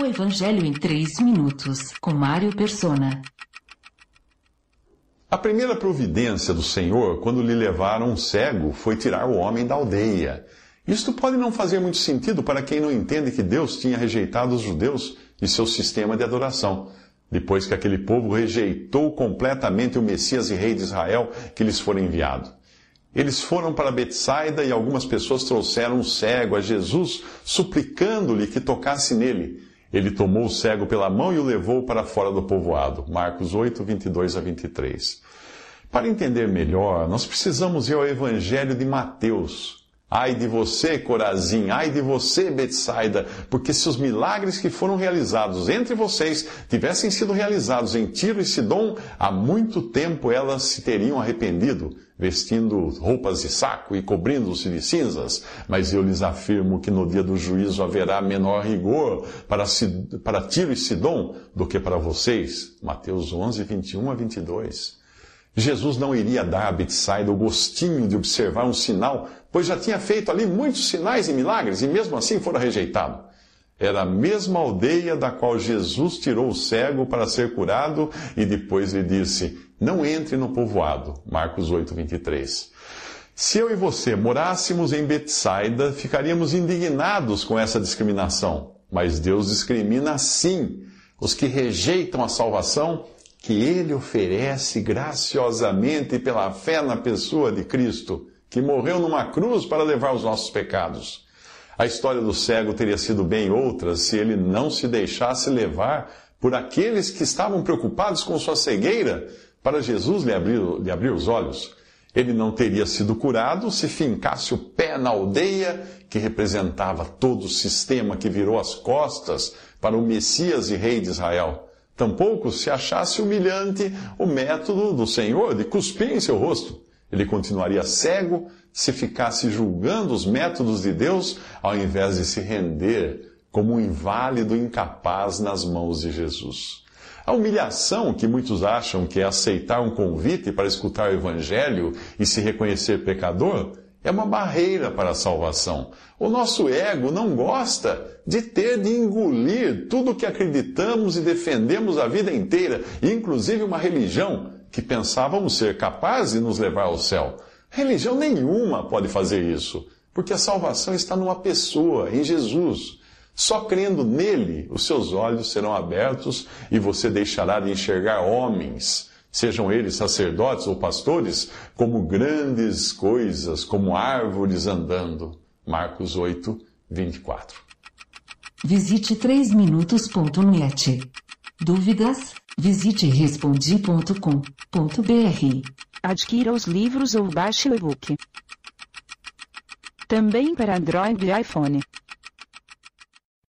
O Evangelho em 3 minutos, com Mário Persona. A primeira providência do Senhor, quando lhe levaram um cego, foi tirar o homem da aldeia. Isto pode não fazer muito sentido para quem não entende que Deus tinha rejeitado os judeus e seu sistema de adoração, depois que aquele povo rejeitou completamente o Messias e Rei de Israel que lhes fora enviado. Eles foram para Betsaida e algumas pessoas trouxeram um cego a Jesus, suplicando-lhe que tocasse nele. Ele tomou o cego pela mão e o levou para fora do povoado. Marcos 8, 22 a 23. Para entender melhor, nós precisamos ir ao Evangelho de Mateus. Ai de você, Corazim, ai de você, Betsaida, porque se os milagres que foram realizados entre vocês tivessem sido realizados em Tiro e Sidom, há muito tempo elas se teriam arrependido, vestindo roupas de saco e cobrindo-se de cinzas. Mas eu lhes afirmo que no dia do juízo haverá menor rigor para, para Tiro e Sidom do que para vocês. Mateus 11, 21 a 22. Jesus não iria dar a Betsaida o gostinho de observar um sinal, pois já tinha feito ali muitos sinais e milagres e mesmo assim fora rejeitado. Era a mesma aldeia da qual Jesus tirou o cego para ser curado e depois lhe disse: Não entre no povoado. Marcos 8, 23. Se eu e você morássemos em Betsaida, ficaríamos indignados com essa discriminação. Mas Deus discrimina assim os que rejeitam a salvação que ele oferece graciosamente pela fé na pessoa de Cristo, que morreu numa cruz para levar os nossos pecados. A história do cego teria sido bem outra se ele não se deixasse levar por aqueles que estavam preocupados com sua cegueira para Jesus lhe abrir, lhe abrir os olhos. Ele não teria sido curado se fincasse o pé na aldeia que representava todo o sistema que virou as costas para o Messias e Rei de Israel. Tampouco se achasse humilhante o método do Senhor de cuspir em seu rosto. Ele continuaria cego se ficasse julgando os métodos de Deus ao invés de se render como um inválido incapaz nas mãos de Jesus. A humilhação que muitos acham que é aceitar um convite para escutar o Evangelho e se reconhecer pecador é uma barreira para a salvação. O nosso ego não gosta de ter de engolir tudo o que acreditamos e defendemos a vida inteira, inclusive uma religião que pensávamos ser capaz de nos levar ao céu. Religião nenhuma pode fazer isso, porque a salvação está numa pessoa, em Jesus. Só crendo nele, os seus olhos serão abertos e você deixará de enxergar homens sejam eles sacerdotes ou pastores, como grandes coisas, como árvores andando. Marcos 8, 24. Visite 3minutos.net. Dúvidas? Visite respondi.com.br. Adquira os livros ou baixe o e-book. Também para Android e iPhone.